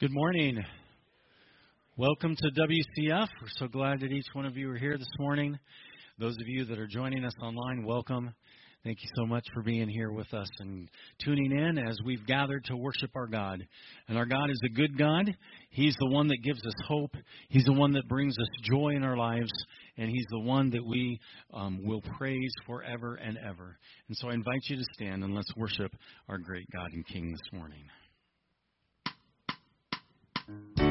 Good morning. Welcome to WCF. We're so glad that each one of you are here this morning. Those of you that are joining us online, welcome. Thank you so much for being here with us and tuning in as we've gathered to worship our God. And our God is a good God. He's the one that gives us hope. He's the one that brings us joy in our lives. And He's the one that we um, will praise forever and ever. And so I invite you to stand and let's worship our great God and King this morning. Thank you.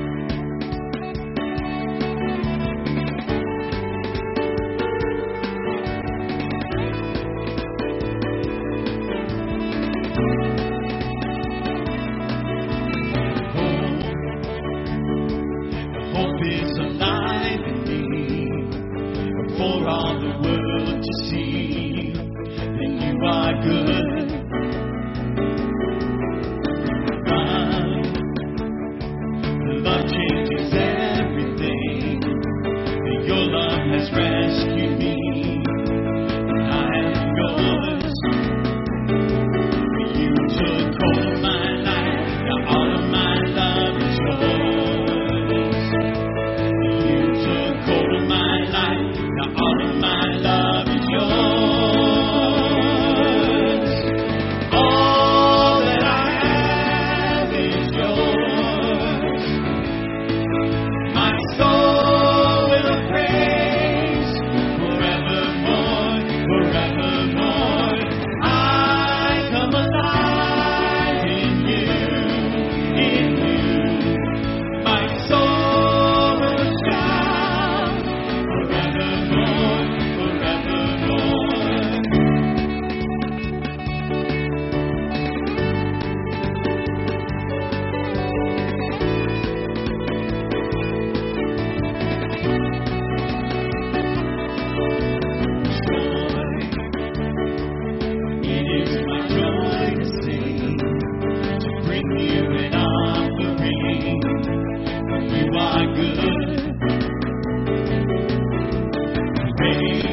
Forevermore,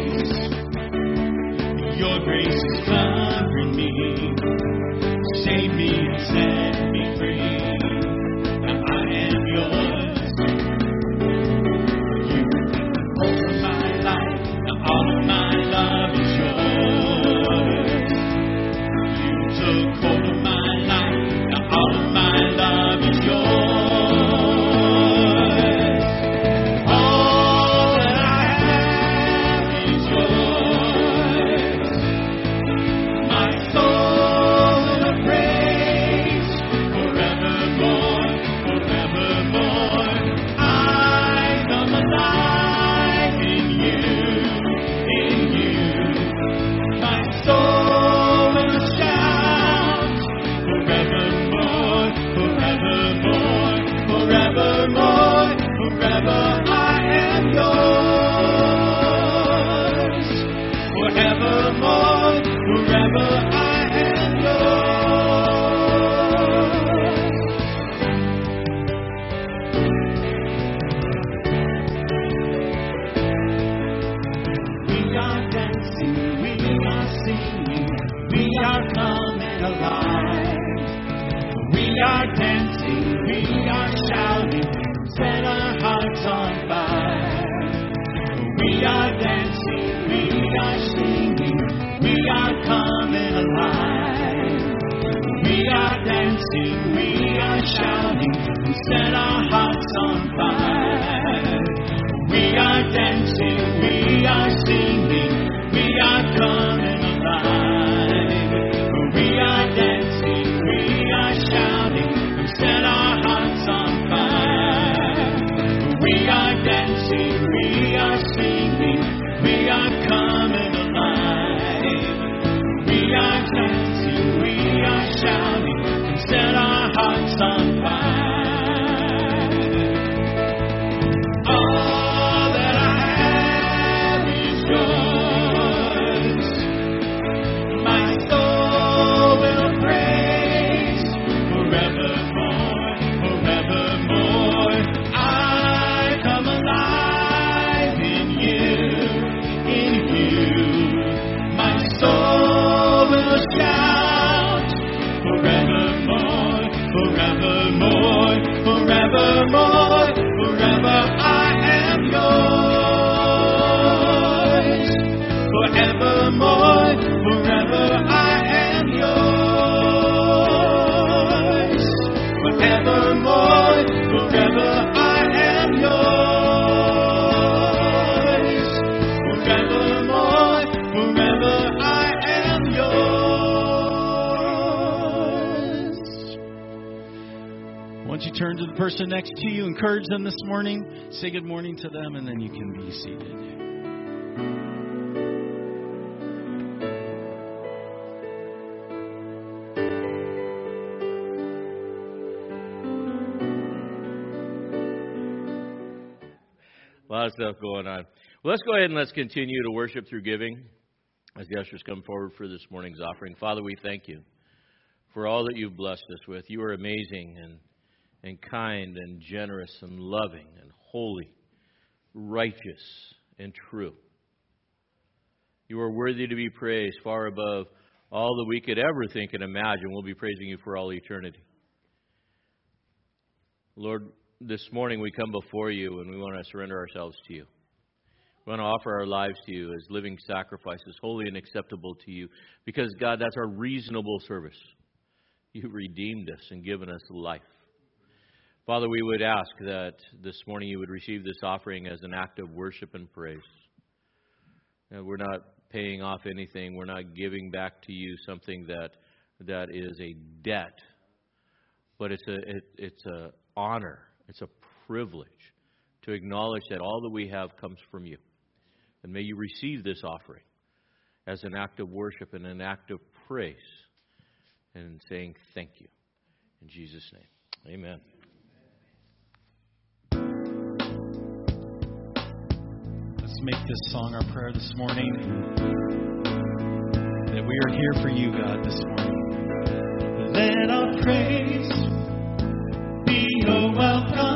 person next to you, encourage them this morning, say good morning to them, and then you can be seated. A lot of stuff going on. Well, let's go ahead and let's continue to worship through giving as the ushers come forward for this morning's offering. Father, we thank you for all that you've blessed us with. You are amazing and, and kind and generous and loving and holy, righteous and true. You are worthy to be praised far above all that we could ever think and imagine. We'll be praising you for all eternity. Lord, this morning we come before you and we want to surrender ourselves to you. We want to offer our lives to you as living sacrifices, holy and acceptable to you, because, God, that's our reasonable service. You've redeemed us and given us life. Father, we would ask that this morning you would receive this offering as an act of worship and praise. We're not paying off anything. We're not giving back to you something that that is a debt, but it's a it, it's a honor. It's a privilege to acknowledge that all that we have comes from you. And may you receive this offering as an act of worship and an act of praise and saying thank you. In Jesus' name, amen. Make this song our prayer this morning. That we are here for you, God, this morning. Let our praise be your welcome.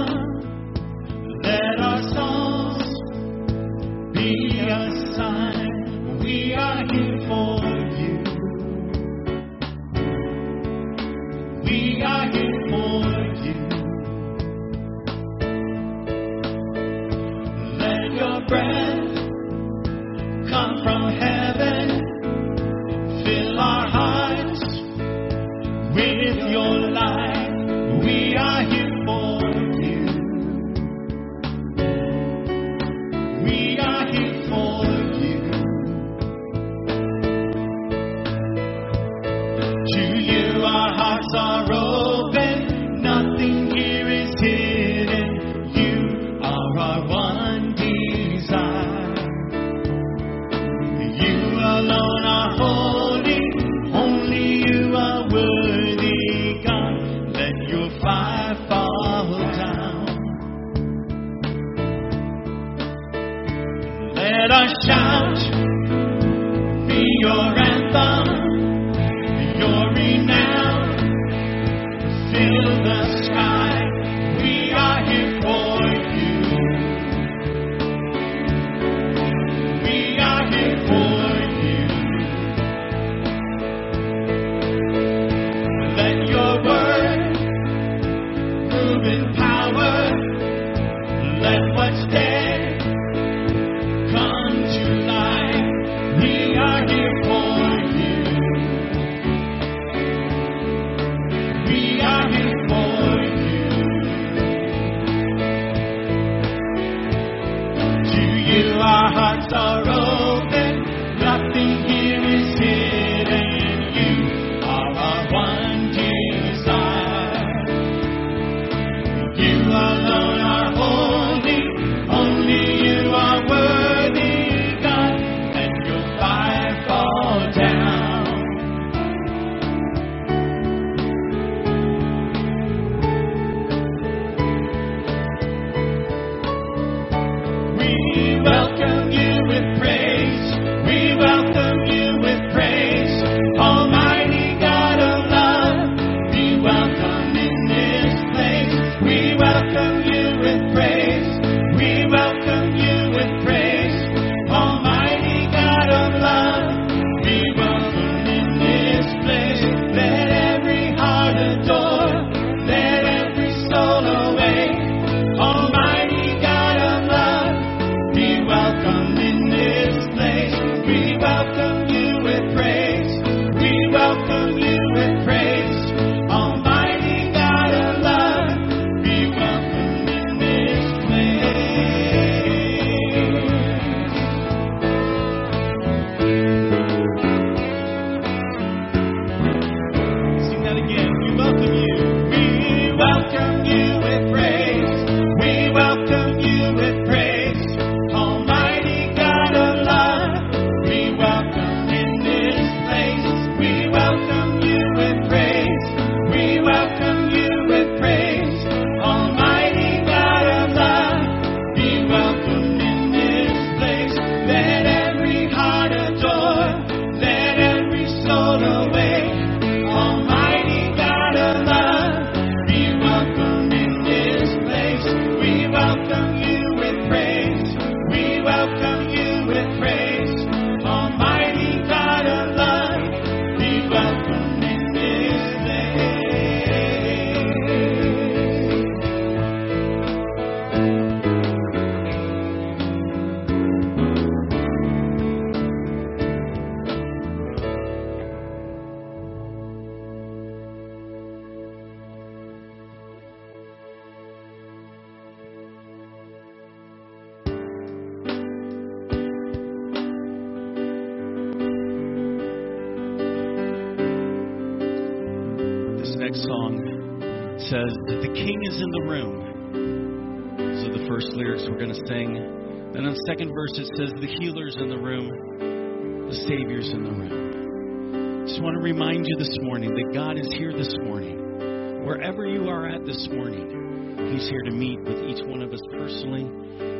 second verse, it says, The healer's in the room, the Savior's in the room. Just want to remind you this morning that God is here this morning. Wherever you are at this morning, He's here to meet with each one of us personally.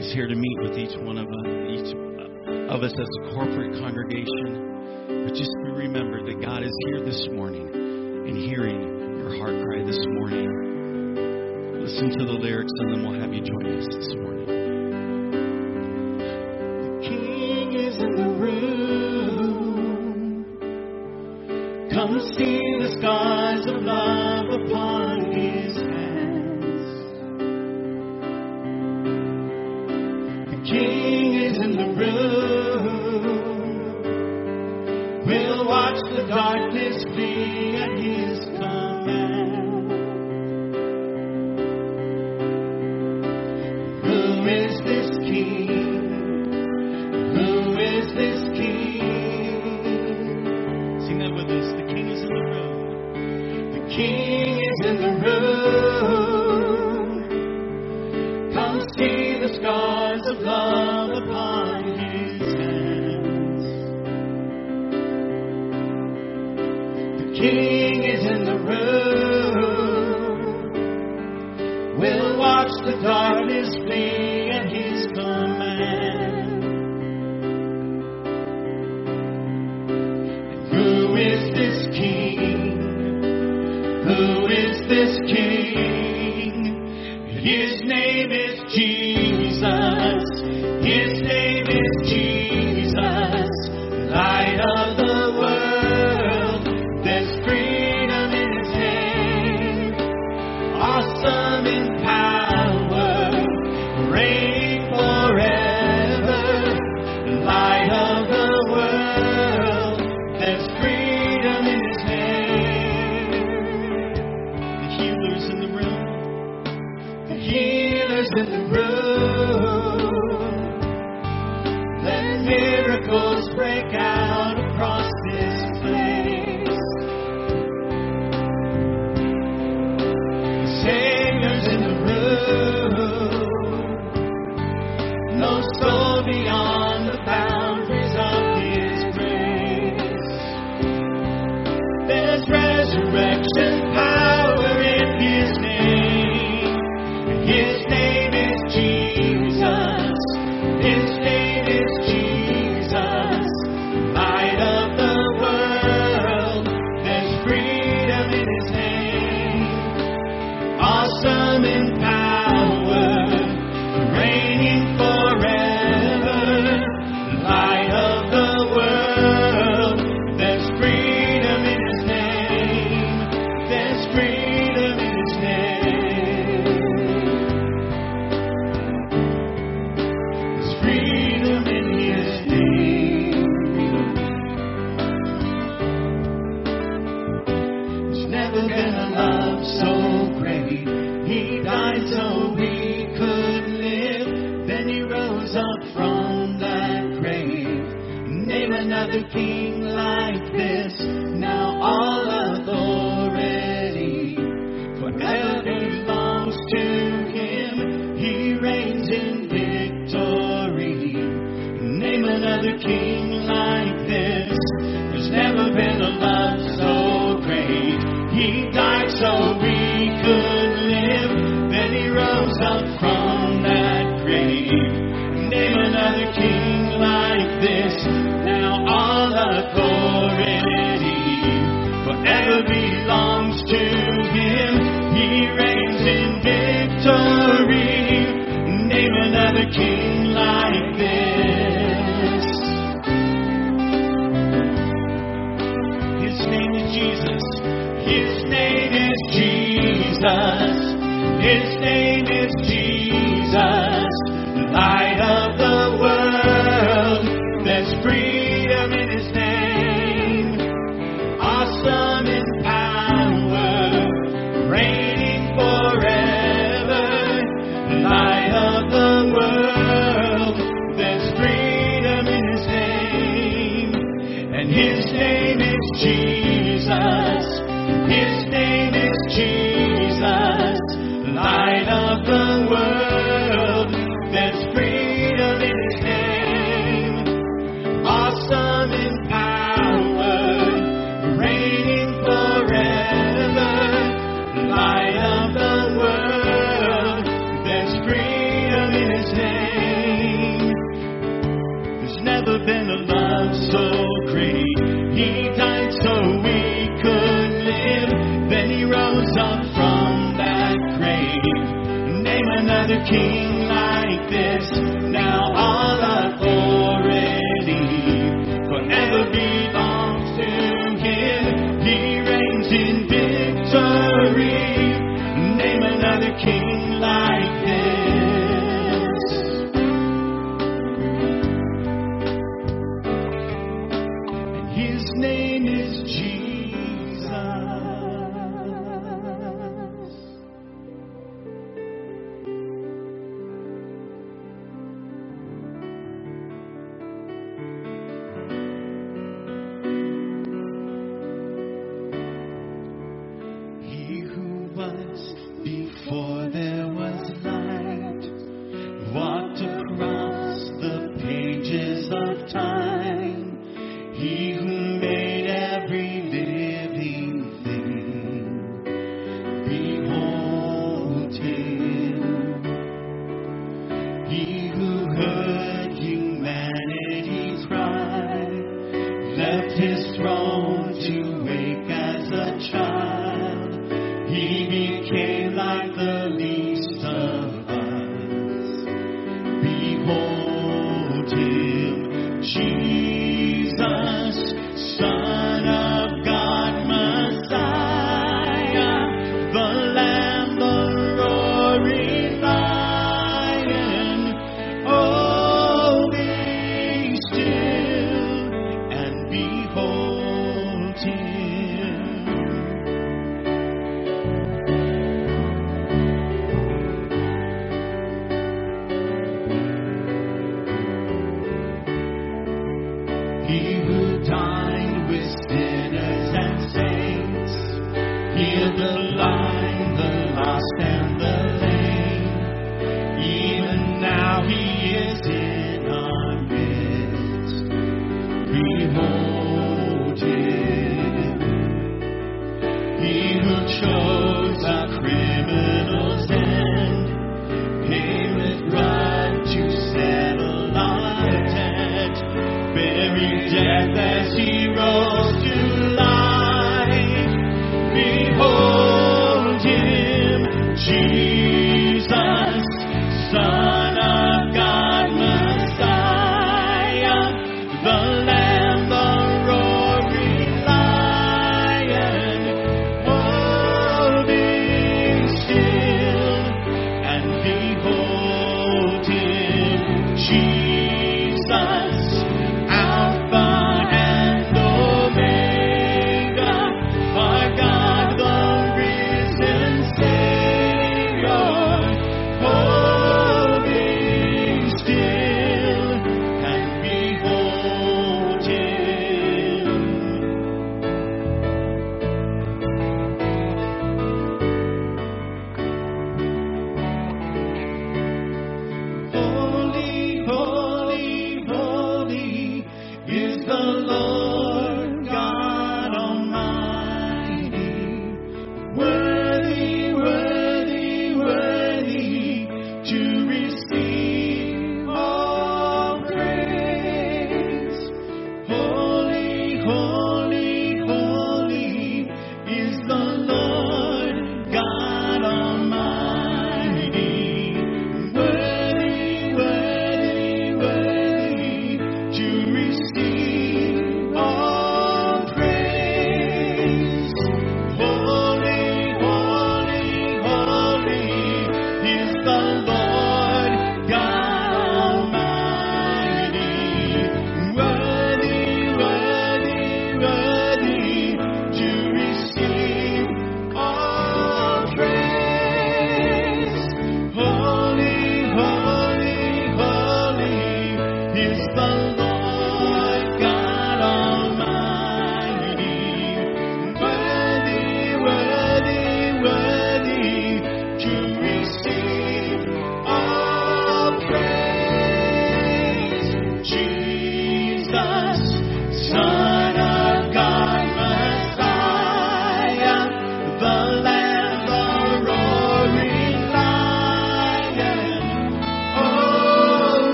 He's here to meet with each one of us, each of us as a corporate congregation. But just remember that God is here this morning and hearing your heart cry this morning. Listen to the lyrics and then we'll have you join us this morning.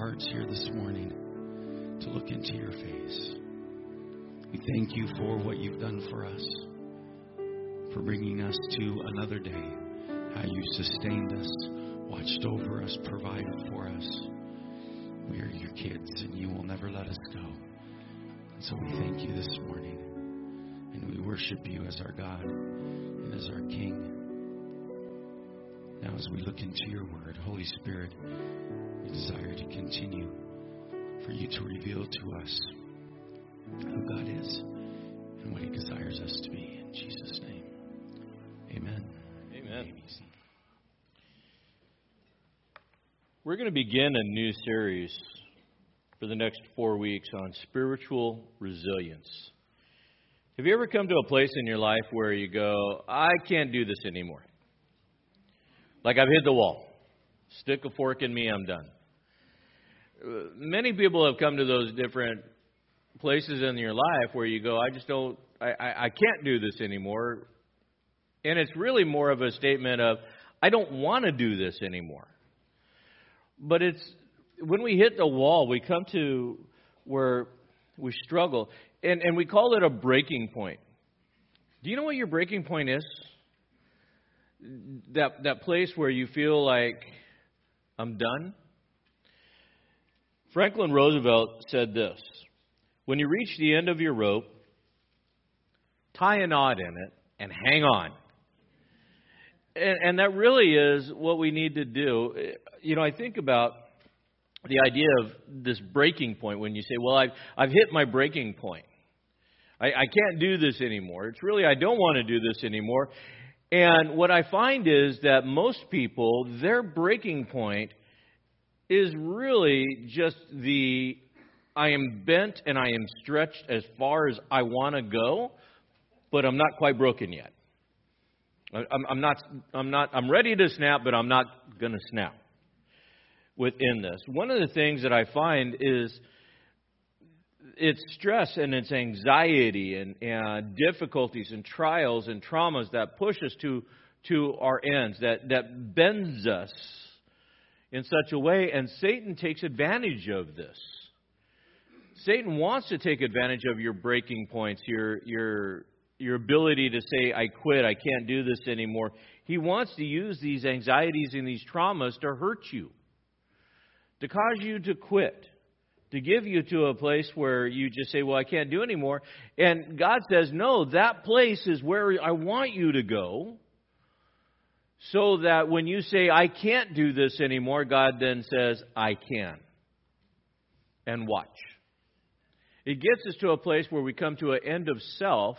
Hearts here this morning to look into your face. We thank you for what you've done for us, for bringing us to another day, how you sustained us, watched over us, provided for us. We are your kids, and you will never let us go. And so we thank you this morning, and we worship you as our God and as our King. Now, as we look into your word, Holy Spirit, we desire continue for you to reveal to us who God is and what he desires us to be. In Jesus' name, amen. Amen. We're going to begin a new series for the next four weeks on spiritual resilience. Have you ever come to a place in your life where you go, I can't do this anymore? Like I've hit the wall. Stick a fork in me, I'm done. Many people have come to those different places in your life where you go, I just don't, I, I, I can't do this anymore. And it's really more of a statement of, I don't want to do this anymore. But it's when we hit the wall, we come to where we struggle, and, and we call it a breaking point. Do you know what your breaking point is? That, that place where you feel like, I'm done? Franklin Roosevelt said this When you reach the end of your rope, tie a knot in it and hang on. And, and that really is what we need to do. You know, I think about the idea of this breaking point when you say, Well, I've, I've hit my breaking point. I, I can't do this anymore. It's really, I don't want to do this anymore. And what I find is that most people, their breaking point is really just the I am bent and I am stretched as far as I want to go, but I'm not quite broken yet. I'm, I'm not. I'm not. I'm ready to snap, but I'm not going to snap. Within this, one of the things that I find is it's stress and it's anxiety and, and difficulties and trials and traumas that push us to to our ends, that that bends us in such a way, and Satan takes advantage of this. Satan wants to take advantage of your breaking points, your your your ability to say, I quit, I can't do this anymore. He wants to use these anxieties and these traumas to hurt you, to cause you to quit, to give you to a place where you just say, Well, I can't do anymore. And God says, No, that place is where I want you to go. So that when you say, I can't do this anymore, God then says, I can. And watch. It gets us to a place where we come to an end of self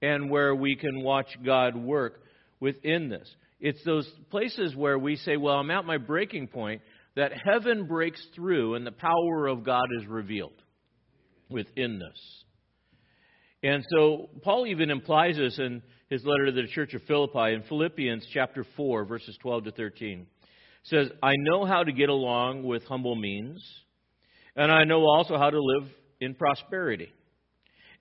and where we can watch God work within this. It's those places where we say, Well, I'm at my breaking point, that heaven breaks through and the power of God is revealed within this. And so Paul even implies this in his letter to the church of Philippi in Philippians chapter 4, verses 12 to 13. It says, I know how to get along with humble means, and I know also how to live in prosperity.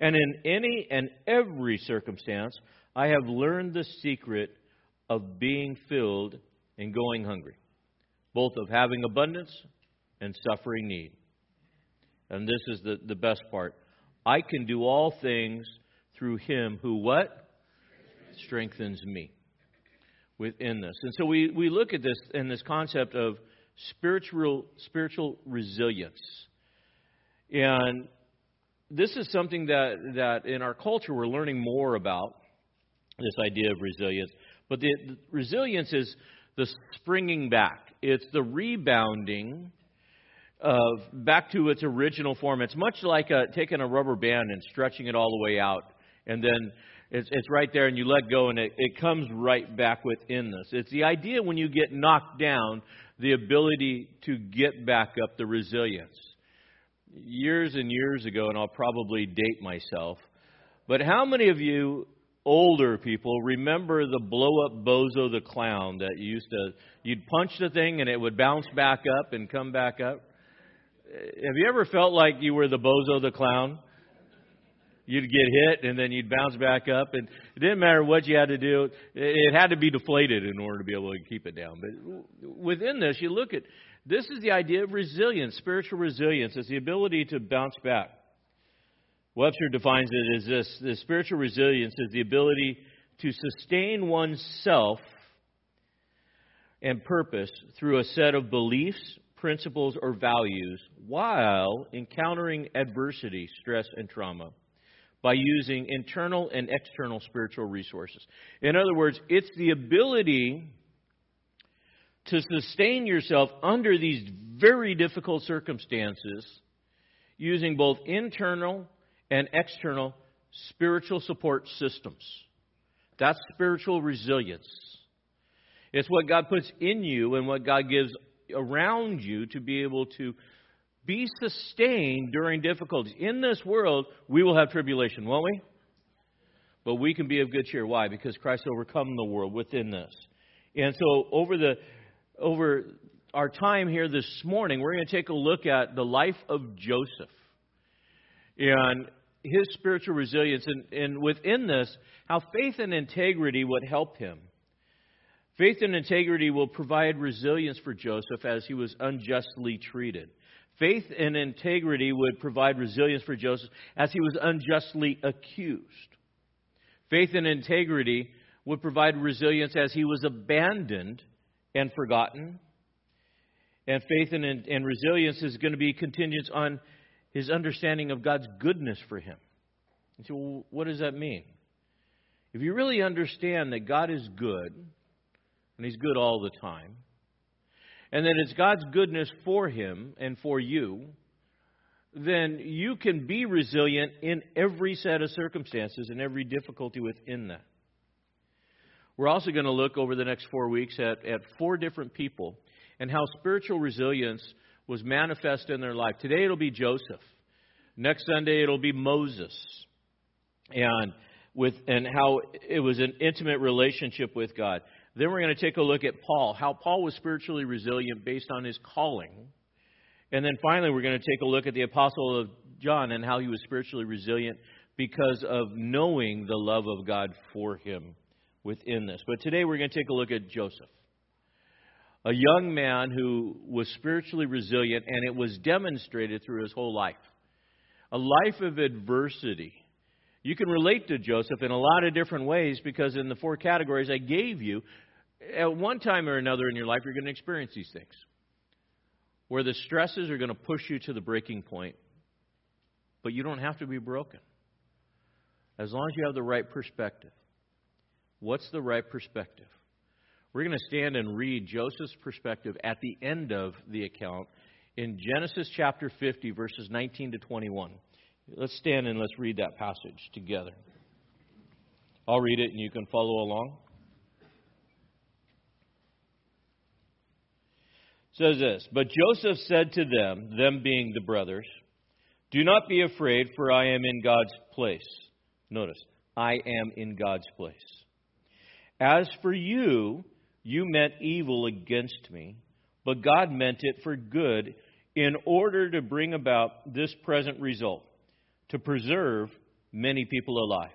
And in any and every circumstance, I have learned the secret of being filled and going hungry, both of having abundance and suffering need. And this is the, the best part. I can do all things through him who what? Strengthens me within this. And so we, we look at this in this concept of spiritual spiritual resilience. And this is something that, that in our culture we're learning more about this idea of resilience. But the, the resilience is the springing back. It's the rebounding back to its original form. It's much like a, taking a rubber band and stretching it all the way out, and then it's, it's right there, and you let go, and it, it comes right back within this. It's the idea when you get knocked down the ability to get back up, the resilience. Years and years ago, and I'll probably date myself, but how many of you older people remember the blow up bozo the clown that used to you'd punch the thing and it would bounce back up and come back up have you ever felt like you were the bozo the clown? You'd get hit and then you'd bounce back up and it didn't matter what you had to do. It had to be deflated in order to be able to keep it down. But within this you look at this is the idea of resilience spiritual resilience. It's the ability to bounce back. Webster defines it as this the spiritual resilience is the ability to sustain oneself and purpose through a set of beliefs, principles, or values while encountering adversity, stress, and trauma by using internal and external spiritual resources. In other words, it's the ability to sustain yourself under these very difficult circumstances using both internal and external spiritual support systems. That's spiritual resilience. It's what God puts in you and what God gives around you to be able to be sustained during difficulties. In this world, we will have tribulation, won't we? But we can be of good cheer. Why? Because Christ overcome the world within this. And so over the over our time here this morning, we're going to take a look at the life of Joseph. And his spiritual resilience, and, and within this, how faith and integrity would help him. Faith and integrity will provide resilience for Joseph as he was unjustly treated. Faith and integrity would provide resilience for Joseph as he was unjustly accused. Faith and integrity would provide resilience as he was abandoned and forgotten. And faith and, and resilience is going to be contingent on his understanding of God's goodness for him. And so, well, what does that mean? If you really understand that God is good, and He's good all the time, and that it's God's goodness for him and for you, then you can be resilient in every set of circumstances and every difficulty within that. We're also going to look over the next four weeks at, at four different people and how spiritual resilience was manifest in their life. Today it'll be Joseph. Next Sunday it'll be Moses. And with and how it was an intimate relationship with God. Then we're going to take a look at Paul, how Paul was spiritually resilient based on his calling. And then finally we're going to take a look at the apostle of John and how he was spiritually resilient because of knowing the love of God for him within this. But today we're going to take a look at Joseph a young man who was spiritually resilient, and it was demonstrated through his whole life. A life of adversity. You can relate to Joseph in a lot of different ways because in the four categories I gave you, at one time or another in your life, you're going to experience these things. Where the stresses are going to push you to the breaking point, but you don't have to be broken. As long as you have the right perspective. What's the right perspective? We're going to stand and read Joseph's perspective at the end of the account in Genesis chapter 50, verses 19 to 21. Let's stand and let's read that passage together. I'll read it and you can follow along. It says this But Joseph said to them, them being the brothers, Do not be afraid, for I am in God's place. Notice, I am in God's place. As for you, you meant evil against me, but God meant it for good in order to bring about this present result, to preserve many people alive.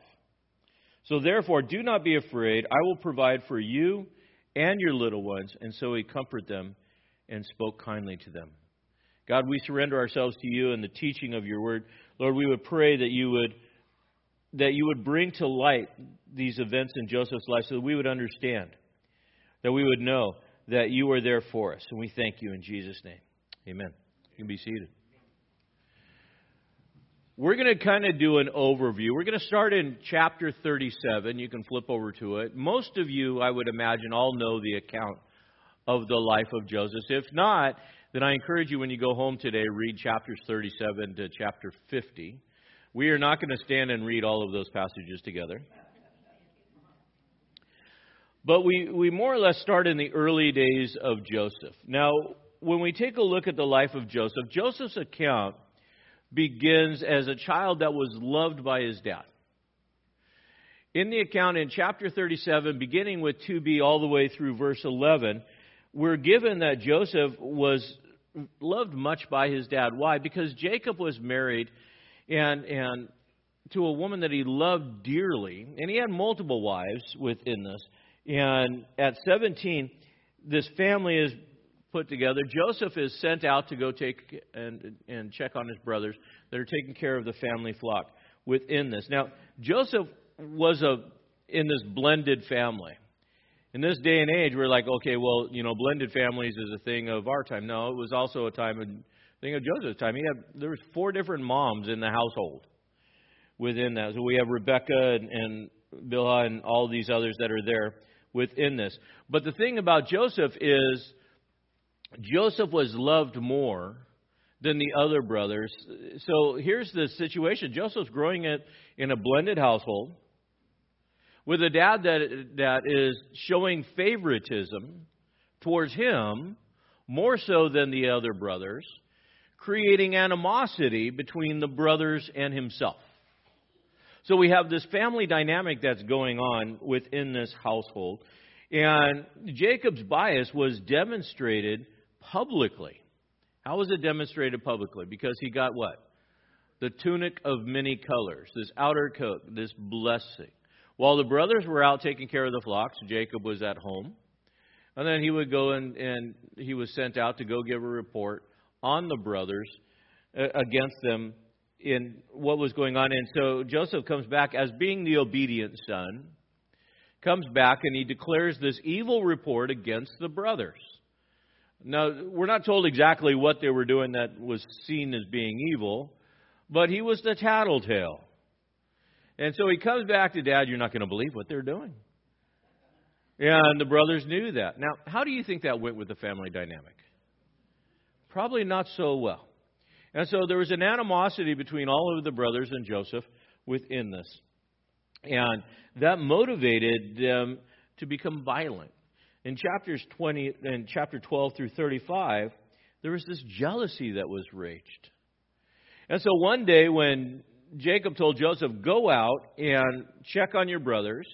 So therefore, do not be afraid. I will provide for you and your little ones. And so he comforted them and spoke kindly to them. God, we surrender ourselves to you and the teaching of your word. Lord, we would pray that you would that you would bring to light these events in Joseph's life so that we would understand that we would know that you are there for us. And we thank you in Jesus' name. Amen. You can be seated. We're going to kind of do an overview. We're going to start in chapter 37. You can flip over to it. Most of you, I would imagine, all know the account of the life of Joseph. If not, then I encourage you when you go home today, read chapters 37 to chapter 50. We are not going to stand and read all of those passages together. But we, we more or less start in the early days of Joseph. Now, when we take a look at the life of Joseph, Joseph's account begins as a child that was loved by his dad. In the account in chapter 37, beginning with 2b all the way through verse 11, we're given that Joseph was loved much by his dad. Why? Because Jacob was married and, and to a woman that he loved dearly, and he had multiple wives within this. And at 17, this family is put together. Joseph is sent out to go take and, and check on his brothers that are taking care of the family flock within this. Now, Joseph was a in this blended family. In this day and age, we're like, okay, well, you know, blended families is a thing of our time. No, it was also a time, of, thing of Joseph's time. He had there was four different moms in the household within that. So we have Rebecca and, and Bilhah and all these others that are there within this. But the thing about Joseph is Joseph was loved more than the other brothers. So here's the situation Joseph's growing up in a blended household with a dad that, that is showing favoritism towards him more so than the other brothers, creating animosity between the brothers and himself. So we have this family dynamic that's going on within this household. And Jacob's bias was demonstrated publicly. How was it demonstrated publicly? Because he got what? The tunic of many colors, this outer coat, this blessing. While the brothers were out taking care of the flocks, Jacob was at home. And then he would go and, and he was sent out to go give a report on the brothers uh, against them in what was going on. And so Joseph comes back as being the obedient son, comes back and he declares this evil report against the brothers. Now, we're not told exactly what they were doing that was seen as being evil, but he was the tattletale. And so he comes back to dad, you're not going to believe what they're doing. And the brothers knew that. Now, how do you think that went with the family dynamic? Probably not so well. And so there was an animosity between all of the brothers and Joseph within this. And that motivated them to become violent. In chapters 20 and chapter 12 through 35, there was this jealousy that was raged. And so one day when Jacob told Joseph, Go out and check on your brothers,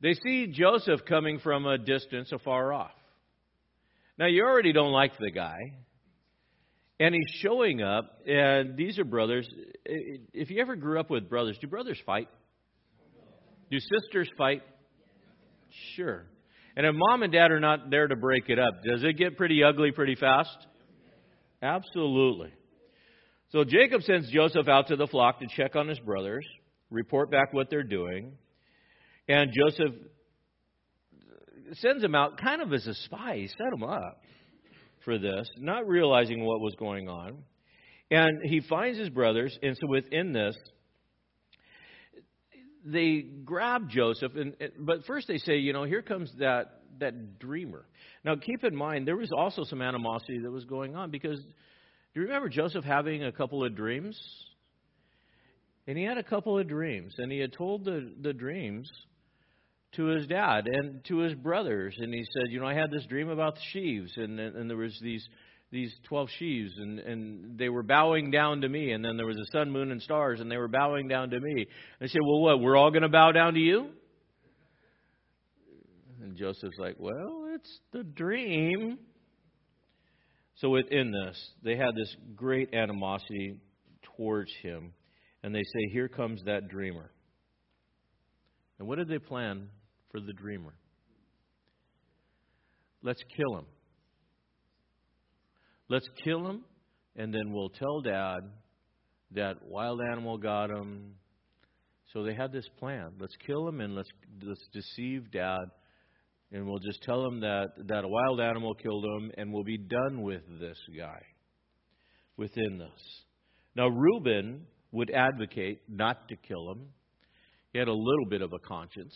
they see Joseph coming from a distance afar off. Now, you already don't like the guy. And he's showing up, and these are brothers. If you ever grew up with brothers, do brothers fight? Do sisters fight? Sure. And if mom and dad are not there to break it up, does it get pretty ugly pretty fast? Absolutely. So Jacob sends Joseph out to the flock to check on his brothers, report back what they're doing. And Joseph sends him out kind of as a spy. He set him up for this, not realizing what was going on. And he finds his brothers, and so within this, they grab Joseph, and but first they say, you know, here comes that that dreamer. Now keep in mind there was also some animosity that was going on because do you remember Joseph having a couple of dreams? And he had a couple of dreams, and he had told the the dreams to his dad and to his brothers, and he said, "You know, I had this dream about the sheaves, and and there was these these twelve sheaves, and and they were bowing down to me, and then there was a sun, moon, and stars, and they were bowing down to me." And I said, "Well, what? We're all going to bow down to you?" And Joseph's like, "Well, it's the dream." So within this, they had this great animosity towards him, and they say, "Here comes that dreamer." And what did they plan for the dreamer. Let's kill him. Let's kill him, and then we'll tell Dad that wild animal got him. So they had this plan. Let's kill him and let's let's deceive Dad, and we'll just tell him that that a wild animal killed him, and we'll be done with this guy. Within this, now Reuben would advocate not to kill him. He had a little bit of a conscience.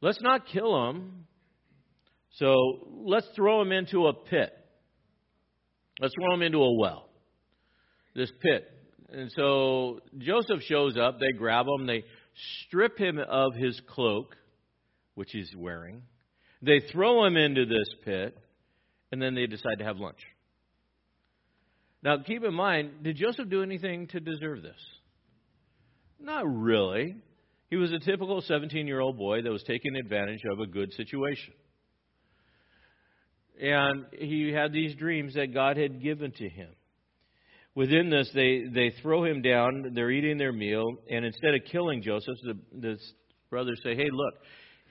Let's not kill him. So let's throw him into a pit. Let's throw him into a well. This pit. And so Joseph shows up. They grab him. They strip him of his cloak. which he's wearing. They throw him into this pit, and then they decide to have lunch. Now, keep in mind, did Joseph do anything to deserve this? Not really. He was a typical 17 year old boy that was taking advantage of a good situation. And he had these dreams that God had given to him. Within this, they, they throw him down, they're eating their meal, and instead of killing Joseph, the, the brothers say, Hey, look,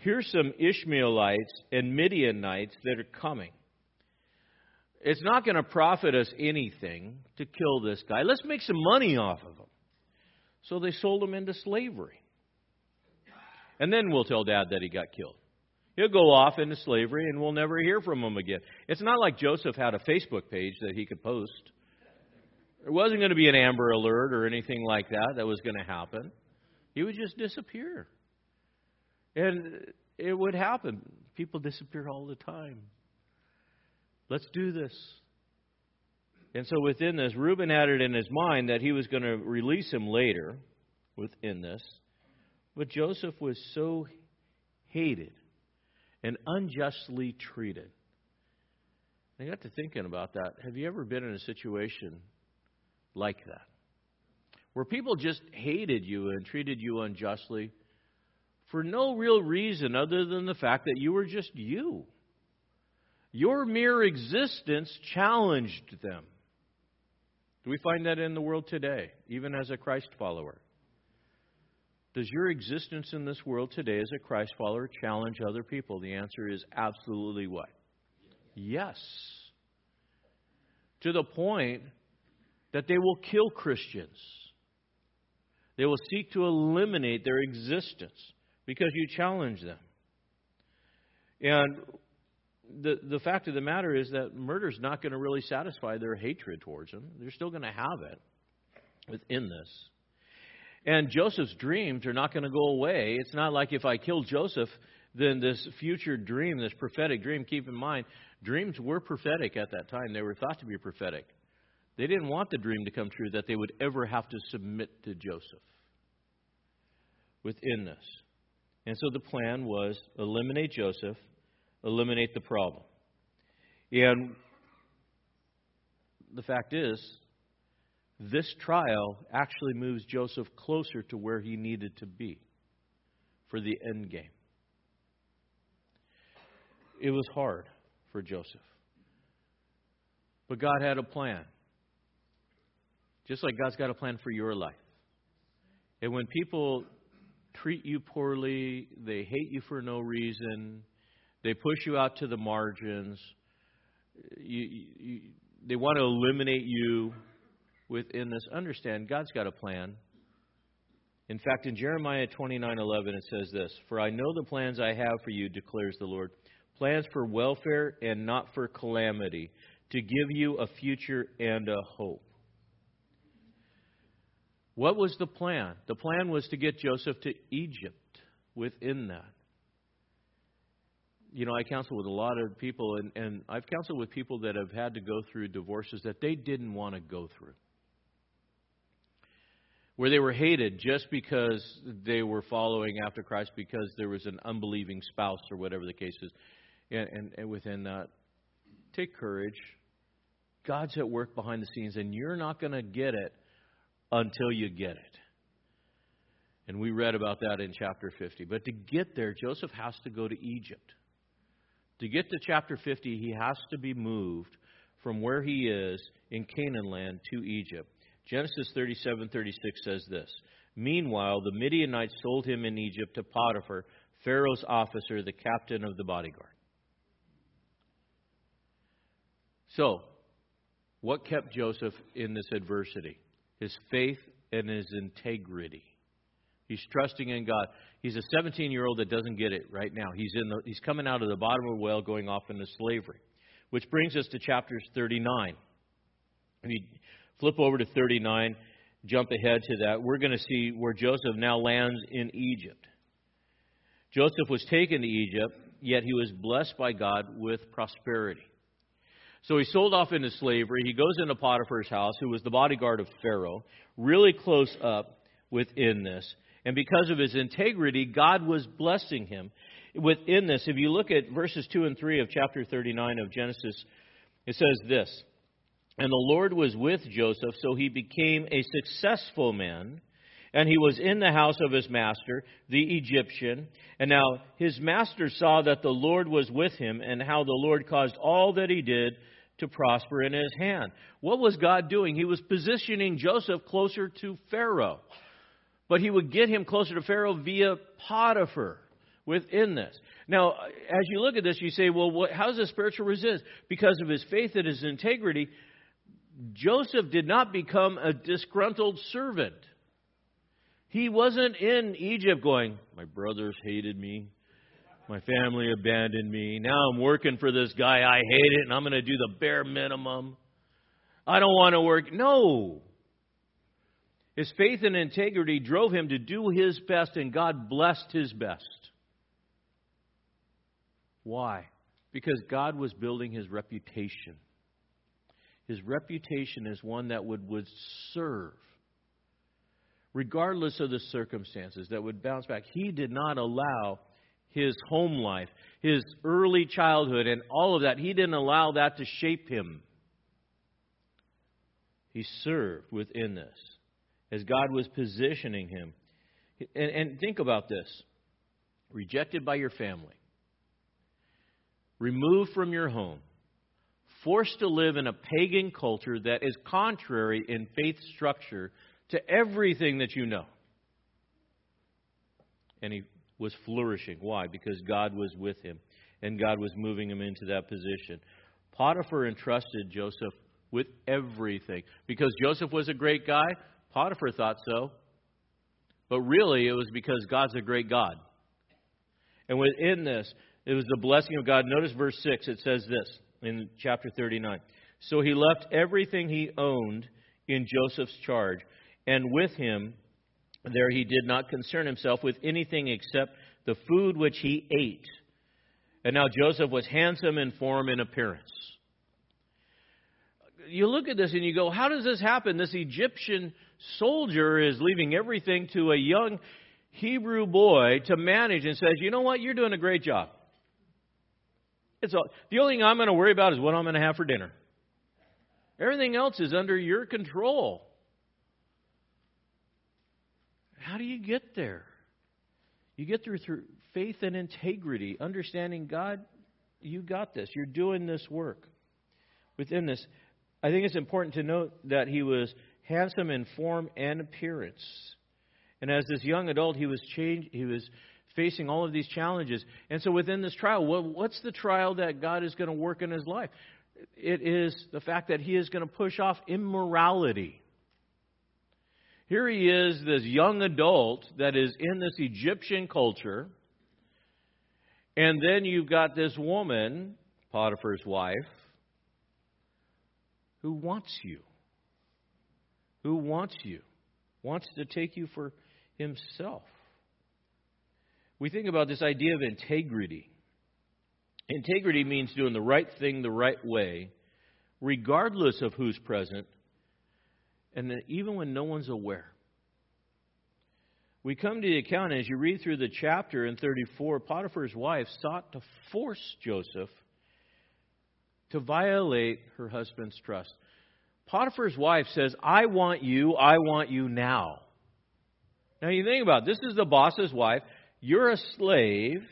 here's some Ishmaelites and Midianites that are coming. It's not going to profit us anything to kill this guy. Let's make some money off of him. So they sold him into slavery. And then we'll tell dad that he got killed. He'll go off into slavery and we'll never hear from him again. It's not like Joseph had a Facebook page that he could post. There wasn't going to be an Amber Alert or anything like that that was going to happen. He would just disappear. And it would happen. People disappear all the time. Let's do this. And so within this, Reuben had it in his mind that he was going to release him later within this. But Joseph was so hated and unjustly treated. I got to thinking about that. Have you ever been in a situation like that? Where people just hated you and treated you unjustly for no real reason other than the fact that you were just you. Your mere existence challenged them. Do we find that in the world today, even as a Christ follower? Does your existence in this world today as a Christ follower challenge other people? The answer is absolutely what? Yes. To the point that they will kill Christians. They will seek to eliminate their existence because you challenge them. And the, the fact of the matter is that murder is not going to really satisfy their hatred towards them. They're still going to have it within this. And Joseph's dreams are not going to go away. It's not like if I kill Joseph, then this future dream, this prophetic dream, keep in mind, dreams were prophetic at that time. They were thought to be prophetic. They didn't want the dream to come true that they would ever have to submit to Joseph within this. And so the plan was eliminate Joseph eliminate the problem. And the fact is, this trial actually moves Joseph closer to where he needed to be for the end game. It was hard for Joseph. But God had a plan. Just like God's got a plan for your life. And when people treat you poorly, they hate you for no reason, they push you out to the margins. You, you, they want to eliminate you within this. Understand, God's got a plan. In fact, in Jeremiah 29:11 it says this, "For I know the plans I have for you," declares the Lord, "plans for welfare and not for calamity, to give you a future and a hope." What was the plan? The plan was to get Joseph to Egypt within that you know, I counsel with a lot of people, and, and I've counseled with people that have had to go through divorces that they didn't want to go through. Where they were hated just because they were following after Christ because there was an unbelieving spouse or whatever the case is. And, and, and within that, take courage. God's at work behind the scenes, and you're not going to get it until you get it. And we read about that in chapter 50. But to get there, Joseph has to go to Egypt. To get to chapter 50, he has to be moved from where he is in Canaan land to Egypt. Genesis 37:36 says this. Meanwhile, the Midianites sold him in Egypt to Potiphar, Pharaoh's officer, the captain of the bodyguard. So, what kept Joseph in this adversity? His faith and his integrity. He's trusting in God. He's a 17 year old that doesn't get it right now. He's, in the, he's coming out of the bottom of a well going off into slavery. Which brings us to chapters 39. If flip over to 39, jump ahead to that, we're going to see where Joseph now lands in Egypt. Joseph was taken to Egypt, yet he was blessed by God with prosperity. So he sold off into slavery. He goes into Potiphar's house, who was the bodyguard of Pharaoh, really close up within this. And because of his integrity, God was blessing him. within this, if you look at verses 2 and 3 of chapter 39 of Genesis, it says this And the Lord was with Joseph, so he became a successful man. And he was in the house of his master, the Egyptian. And now his master saw that the Lord was with him, and how the Lord caused all that he did to prosper in his hand. What was God doing? He was positioning Joseph closer to Pharaoh. But he would get him closer to Pharaoh via Potiphar within this. Now, as you look at this, you say, well, what, how's the spiritual resist? Because of his faith and his integrity, Joseph did not become a disgruntled servant. He wasn't in Egypt going, My brothers hated me. My family abandoned me. Now I'm working for this guy. I hate it, and I'm going to do the bare minimum. I don't want to work. No. His faith and integrity drove him to do his best, and God blessed his best. Why? Because God was building his reputation. His reputation is one that would, would serve, regardless of the circumstances, that would bounce back. He did not allow his home life, his early childhood, and all of that, he didn't allow that to shape him. He served within this as God was positioning him. And, and think about this rejected by your family, removed from your home, forced to live in a pagan culture that is contrary in faith structure to everything that you know. And he was flourishing. Why? Because God was with him and God was moving him into that position. Potiphar entrusted Joseph with everything. Because Joseph was a great guy, Potiphar thought so. But really, it was because God's a great God. And within this, it was the blessing of God. Notice verse 6. It says this in chapter 39. So he left everything he owned in Joseph's charge, and with him there he did not concern himself with anything except the food which he ate. And now Joseph was handsome in form and appearance. You look at this and you go, how does this happen? This Egyptian soldier is leaving everything to a young Hebrew boy to manage and says, you know what, you're doing a great job. It's all, the only thing I'm going to worry about is what I'm going to have for dinner. Everything else is under your control. How do you get there? You get there through faith and integrity, understanding God, you got this. You're doing this work. Within this, I think it's important to note that he was handsome in form and appearance. And as this young adult, he was changed, he was facing all of these challenges. And so within this trial, what's the trial that God is going to work in his life? It is the fact that he is going to push off immorality. Here he is, this young adult that is in this Egyptian culture. And then you've got this woman, Potiphar's wife, who wants you. Who wants you. Wants to take you for himself. We think about this idea of integrity. Integrity means doing the right thing the right way, regardless of who's present, and even when no one's aware. We come to the account, as you read through the chapter in 34, Potiphar's wife sought to force Joseph to violate her husband's trust. Potiphar's wife says, I want you, I want you now. Now you think about it. This is the boss's wife. You're a slave.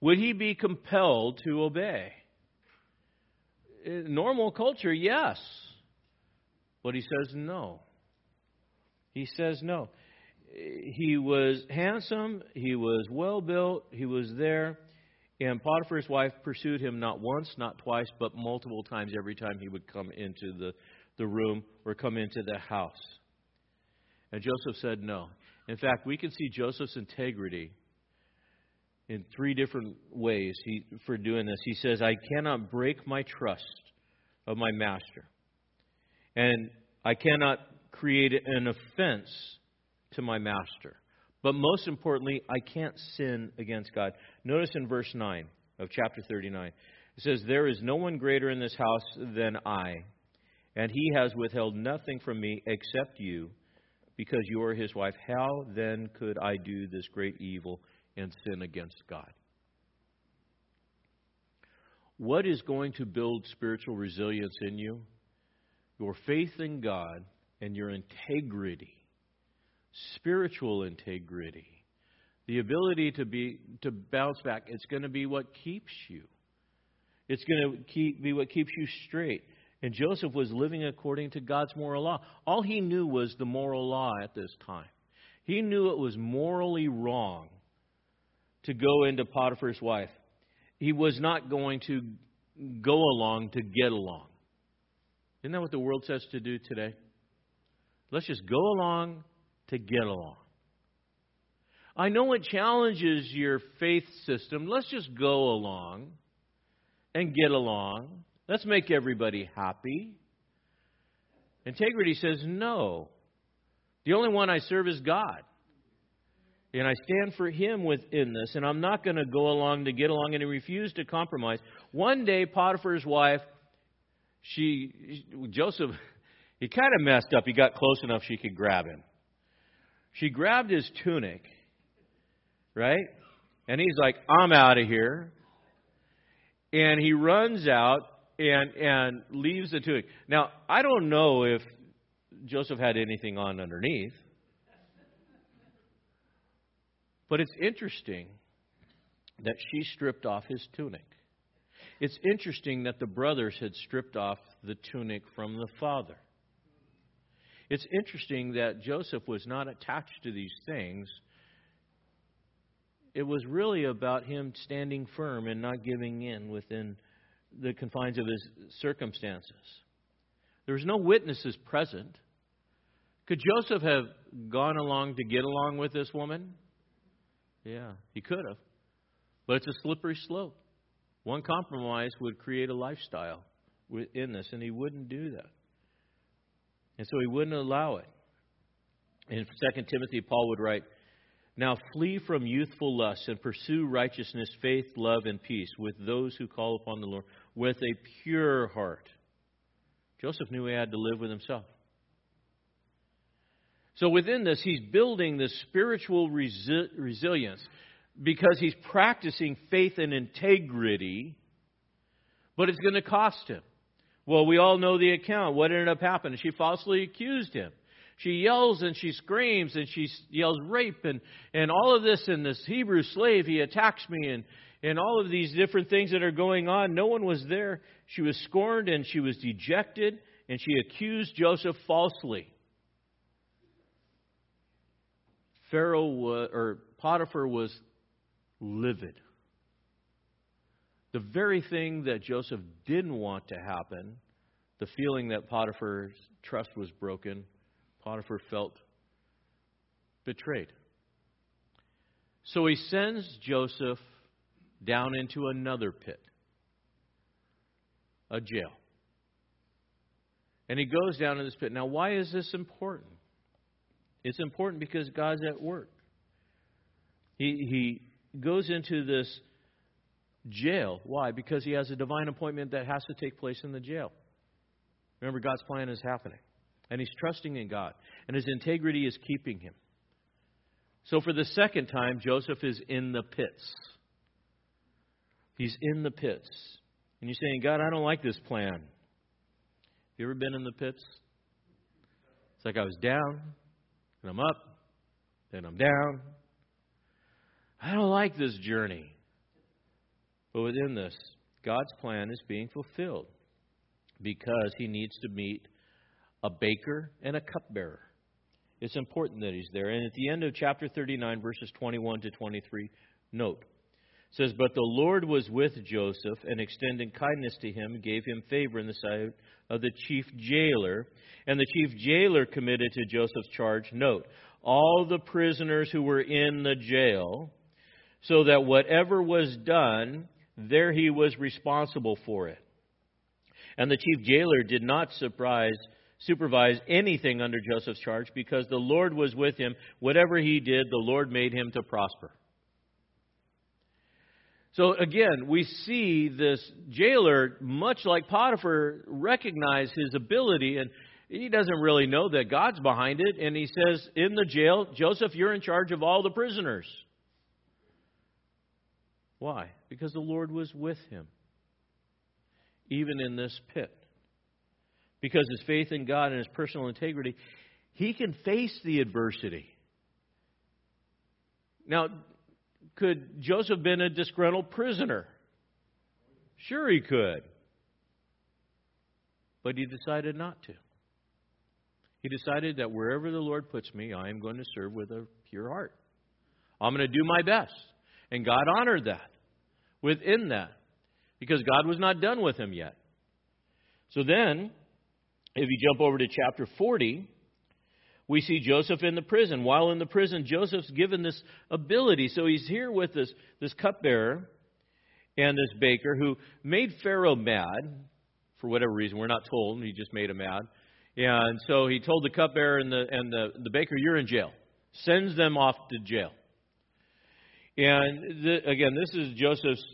Would he be compelled to obey? In normal culture, yes. But he says no. He says no. He was handsome, he was well built, he was there. And Potiphar's wife pursued him not once, not twice, but multiple times every time he would come into the, the room or come into the house. And Joseph said no. In fact, we can see Joseph's integrity in three different ways he, for doing this. He says, I cannot break my trust of my master, and I cannot create an offense to my master. But most importantly, I can't sin against God. Notice in verse 9 of chapter 39, it says, There is no one greater in this house than I, and he has withheld nothing from me except you, because you are his wife. How then could I do this great evil and sin against God. What is going to build spiritual resilience in you? Your faith in God and your integrity, spiritual integrity, the ability to be to bounce back. It's going to be what keeps you. It's going to keep, be what keeps you straight. And Joseph was living according to God's moral law. All he knew was the moral law at this time. He knew it was morally wrong to go into Potiphar's wife. He was not going to go along to get along. Isn't that what the world says to do today? Let's just go along to get along. I know it challenges your faith system. Let's just go along and get along. Let's make everybody happy. Integrity says no. The only one I serve is God. And I stand for him within this, and I'm not going to go along to get along, and he refused to compromise. One day, Potiphar's wife, she, Joseph, he kind of messed up. He got close enough she could grab him. She grabbed his tunic, right? And he's like, I'm out of here. And he runs out and, and leaves the tunic. Now, I don't know if Joseph had anything on underneath. But it's interesting that she stripped off his tunic. It's interesting that the brothers had stripped off the tunic from the father. It's interesting that Joseph was not attached to these things. It was really about him standing firm and not giving in within the confines of his circumstances. There was no witnesses present. Could Joseph have gone along to get along with this woman? Yeah, he could have. But it's a slippery slope. One compromise would create a lifestyle within this, and he wouldn't do that. And so he wouldn't allow it. In 2 Timothy, Paul would write, Now flee from youthful lusts and pursue righteousness, faith, love, and peace with those who call upon the Lord with a pure heart. Joseph knew he had to live with himself. So within this, he's building this spiritual resi- resilience because he's practicing faith and integrity, but it's going to cost him. Well, we all know the account. What ended up happening? She falsely accused him. She yells and she screams and she yells rape and, and all of this and this Hebrew slave, he attacks me and, and all of these different things that are going on. No one was there. She was scorned and she was dejected and she accused Joseph falsely. Pharaoh was, or Potiphar was livid. The very thing that Joseph didn't want to happen, the feeling that Potiphar's trust was broken, Potiphar felt betrayed. So he sends Joseph down into another pit, a jail. And he goes down in this pit. Now, why is this important? It's important because God's at work. He, he goes into this jail. Why? Because he has a divine appointment that has to take place in the jail. Remember, God's plan is happening. And he's trusting in God. And his integrity is keeping him. So, for the second time, Joseph is in the pits. He's in the pits. And you're saying, God, I don't like this plan. Have you ever been in the pits? It's like I was down, and I'm up, then I'm down. I don't like this journey. But within this, God's plan is being fulfilled because he needs to meet a baker and a cupbearer. It's important that he's there. And at the end of chapter 39, verses 21 to 23, note says, But the Lord was with Joseph and extended kindness to him, gave him favor in the sight of the chief jailer. And the chief jailer committed to Joseph's charge, note, all the prisoners who were in the jail, so that whatever was done, there he was responsible for it. And the chief jailer did not surprise, supervise anything under Joseph's charge because the Lord was with him. Whatever he did, the Lord made him to prosper. So again, we see this jailer, much like Potiphar, recognize his ability, and he doesn't really know that God's behind it. And he says, in the jail, Joseph, you're in charge of all the prisoners. Why? Because the Lord was with him, even in this pit. Because his faith in God and his personal integrity, he can face the adversity. Now, could Joseph been a disgruntled prisoner? Sure, he could. But he decided not to. He decided that wherever the Lord puts me, I am going to serve with a pure heart. I'm going to do my best. And God honored that within that because God was not done with him yet. So then, if you jump over to chapter 40, we see Joseph in the prison. While in the prison, Joseph's given this ability. So he's here with this, this cupbearer and this baker who made Pharaoh mad for whatever reason. We're not told. He just made him mad. And so he told the cupbearer and the, and the, the baker, You're in jail. Sends them off to jail. And the, again, this is Joseph's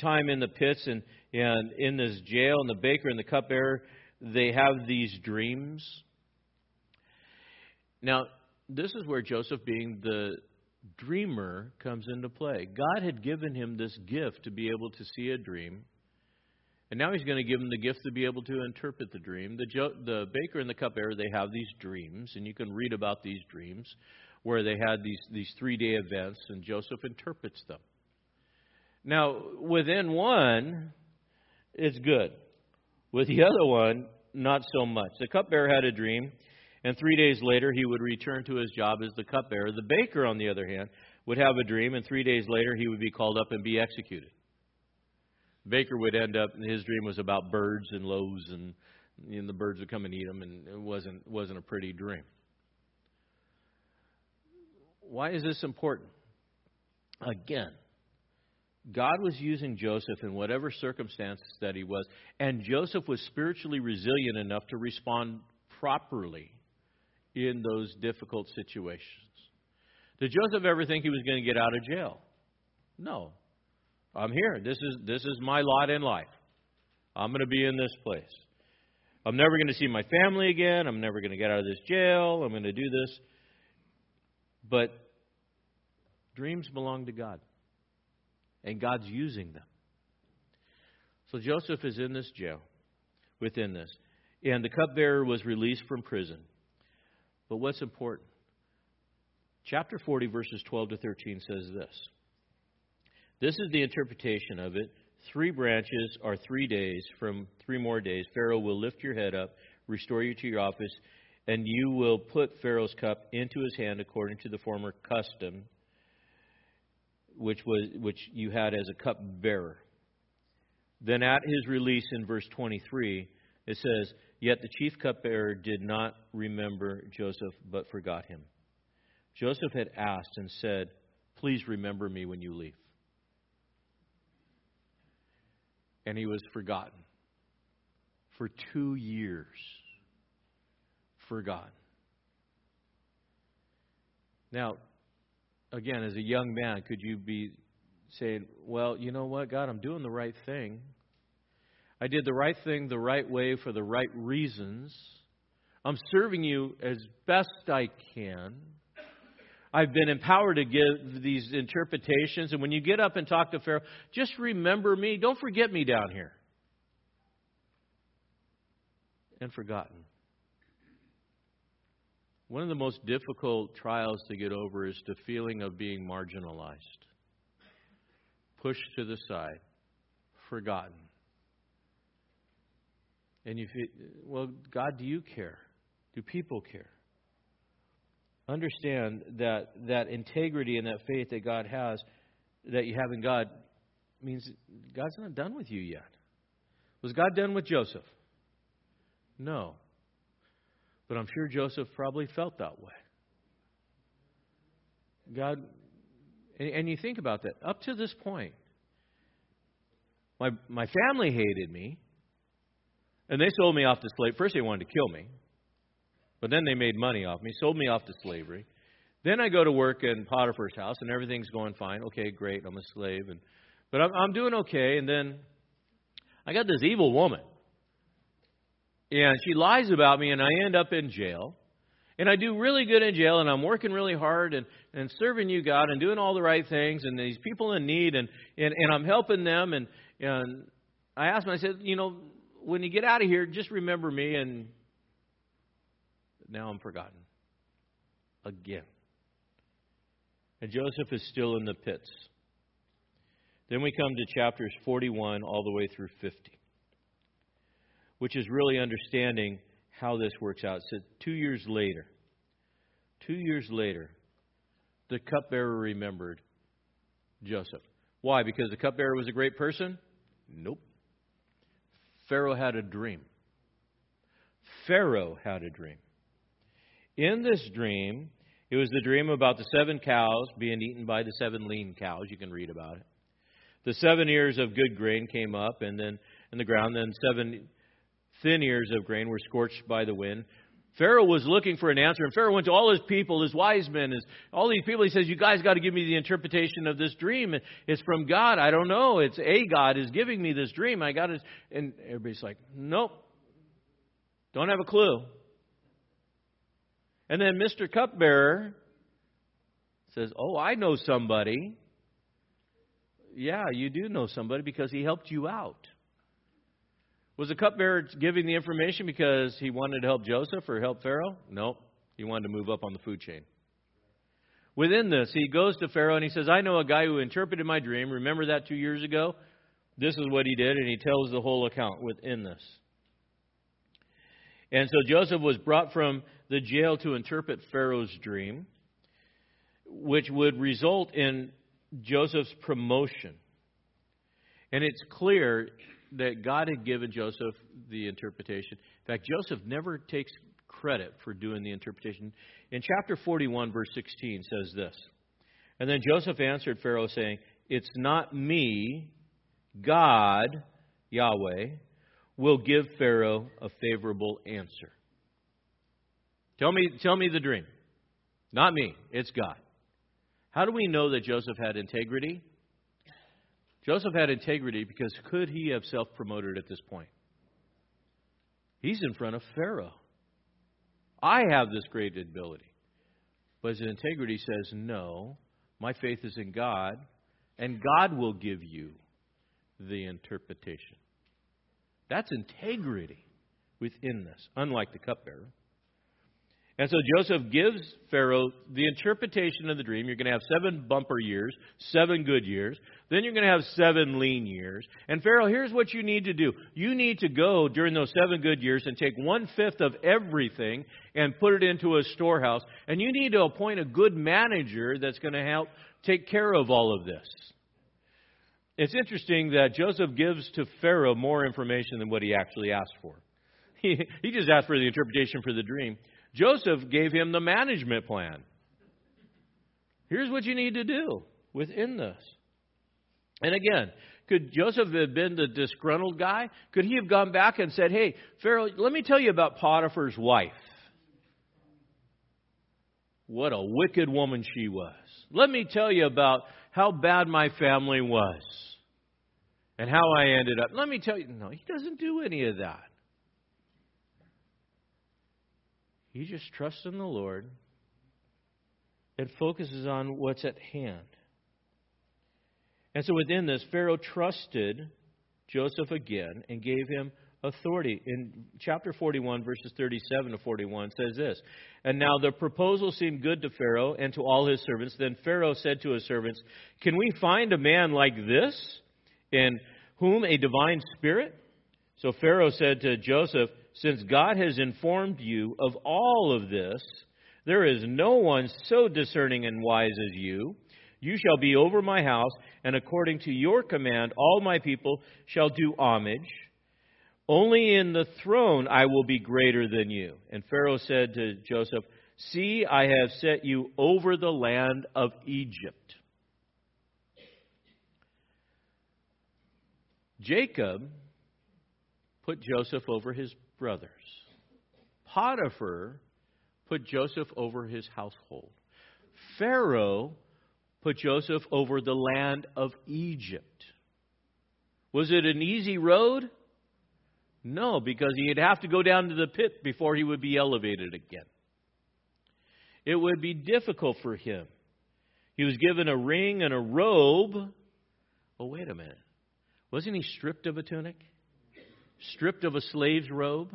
time in the pits and, and in this jail, and the baker and the cupbearer, they have these dreams. Now, this is where Joseph, being the dreamer, comes into play. God had given him this gift to be able to see a dream. And now he's going to give him the gift to be able to interpret the dream. The, jo- the baker and the cupbearer, they have these dreams, and you can read about these dreams where they had these, these three day events, and Joseph interprets them. Now, within one, it's good. With the other one, not so much. The cupbearer had a dream, and three days later he would return to his job as the cupbearer. The baker, on the other hand, would have a dream, and three days later he would be called up and be executed. Baker would end up, and his dream was about birds and loaves, and, and the birds would come and eat them, and it wasn't wasn't a pretty dream. Why is this important? Again, God was using Joseph in whatever circumstances that he was, and Joseph was spiritually resilient enough to respond properly in those difficult situations. Did Joseph ever think he was going to get out of jail? No. I'm here. This is this is my lot in life. I'm going to be in this place. I'm never going to see my family again. I'm never going to get out of this jail. I'm going to do this. But dreams belong to God, and God's using them. So Joseph is in this jail, within this. And the cupbearer was released from prison. But what's important? Chapter 40, verses 12 to 13 says this This is the interpretation of it. Three branches are three days. From three more days, Pharaoh will lift your head up, restore you to your office, and you will put Pharaoh's cup into his hand according to the former custom, which was which you had as a cup bearer. Then at his release in verse 23, it says, Yet the chief cupbearer did not remember Joseph, but forgot him. Joseph had asked and said, Please remember me when you leave. And he was forgotten for two years forgotten. Now, again, as a young man, could you be saying, Well, you know what, God, I'm doing the right thing. I did the right thing the right way for the right reasons. I'm serving you as best I can. I've been empowered to give these interpretations. And when you get up and talk to Pharaoh, just remember me. Don't forget me down here. And forgotten. One of the most difficult trials to get over is the feeling of being marginalized, pushed to the side, forgotten. And you feel, well, God, do you care? Do people care? Understand that that integrity and that faith that God has, that you have in God, means God's not done with you yet. Was God done with Joseph? No. But I'm sure Joseph probably felt that way. God, and, and you think about that. Up to this point, my, my family hated me, and they sold me off to slavery. First, they wanted to kill me, but then they made money off me, sold me off to slavery. Then I go to work in Potiphar's house, and everything's going fine. Okay, great, I'm a slave, and but I'm, I'm doing okay. And then I got this evil woman and she lies about me, and I end up in jail. And I do really good in jail, and I'm working really hard and, and serving you, God, and doing all the right things, and these people in need, and, and, and I'm helping them. And, and I asked him, I said, you know, when you get out of here, just remember me. And now I'm forgotten again. And Joseph is still in the pits. Then we come to chapters 41 all the way through 50, which is really understanding how this works out. Said two years later, two years later, the cupbearer remembered Joseph. Why? Because the cupbearer was a great person? Nope. Pharaoh had a dream. Pharaoh had a dream. In this dream, it was the dream about the seven cows being eaten by the seven lean cows. You can read about it. The seven ears of good grain came up and then in the ground, then seven thin ears of grain were scorched by the wind. Pharaoh was looking for an answer, and Pharaoh went to all his people, his wise men, his, all these people. He says, You guys got to give me the interpretation of this dream. It's from God. I don't know. It's a God is giving me this dream. I got it. And everybody's like, Nope. Don't have a clue. And then Mr. Cupbearer says, Oh, I know somebody. Yeah, you do know somebody because he helped you out. Was the cupbearer giving the information because he wanted to help Joseph or help Pharaoh? No, he wanted to move up on the food chain. Within this, he goes to Pharaoh and he says, I know a guy who interpreted my dream. Remember that two years ago? This is what he did, and he tells the whole account within this. And so Joseph was brought from the jail to interpret Pharaoh's dream, which would result in Joseph's promotion. And it's clear that God had given Joseph the interpretation. In fact, Joseph never takes credit for doing the interpretation. In chapter 41, verse 16, says this And then Joseph answered Pharaoh, saying, It's not me, God, Yahweh, will give Pharaoh a favorable answer. Tell me, tell me the dream. Not me, it's God. How do we know that Joseph had integrity? Joseph had integrity because could he have self promoted at this point? He's in front of Pharaoh. I have this great ability. But his integrity says, no, my faith is in God, and God will give you the interpretation. That's integrity within this, unlike the cupbearer. And so Joseph gives Pharaoh the interpretation of the dream. You're going to have seven bumper years, seven good years. Then you're going to have seven lean years. And Pharaoh, here's what you need to do. You need to go during those seven good years and take one fifth of everything and put it into a storehouse. And you need to appoint a good manager that's going to help take care of all of this. It's interesting that Joseph gives to Pharaoh more information than what he actually asked for. He, he just asked for the interpretation for the dream. Joseph gave him the management plan. Here's what you need to do within this. And again, could Joseph have been the disgruntled guy? Could he have gone back and said, Hey, Pharaoh, let me tell you about Potiphar's wife? What a wicked woman she was. Let me tell you about how bad my family was and how I ended up. Let me tell you, no, he doesn't do any of that. He just trusts in the Lord and focuses on what's at hand. And so within this, Pharaoh trusted Joseph again and gave him authority. In chapter 41, verses 37 to 41, says this And now the proposal seemed good to Pharaoh and to all his servants. Then Pharaoh said to his servants, Can we find a man like this, in whom a divine spirit? So Pharaoh said to Joseph, since God has informed you of all of this, there is no one so discerning and wise as you. You shall be over my house, and according to your command, all my people shall do homage. Only in the throne I will be greater than you. And Pharaoh said to Joseph, See, I have set you over the land of Egypt. Jacob put Joseph over his brothers. Potiphar put Joseph over his household. Pharaoh put Joseph over the land of Egypt. Was it an easy road? No, because he'd have to go down to the pit before he would be elevated again. it would be difficult for him. He was given a ring and a robe. Oh, wait a minute. Wasn't he stripped of a tunic? Stripped of a slave's robe?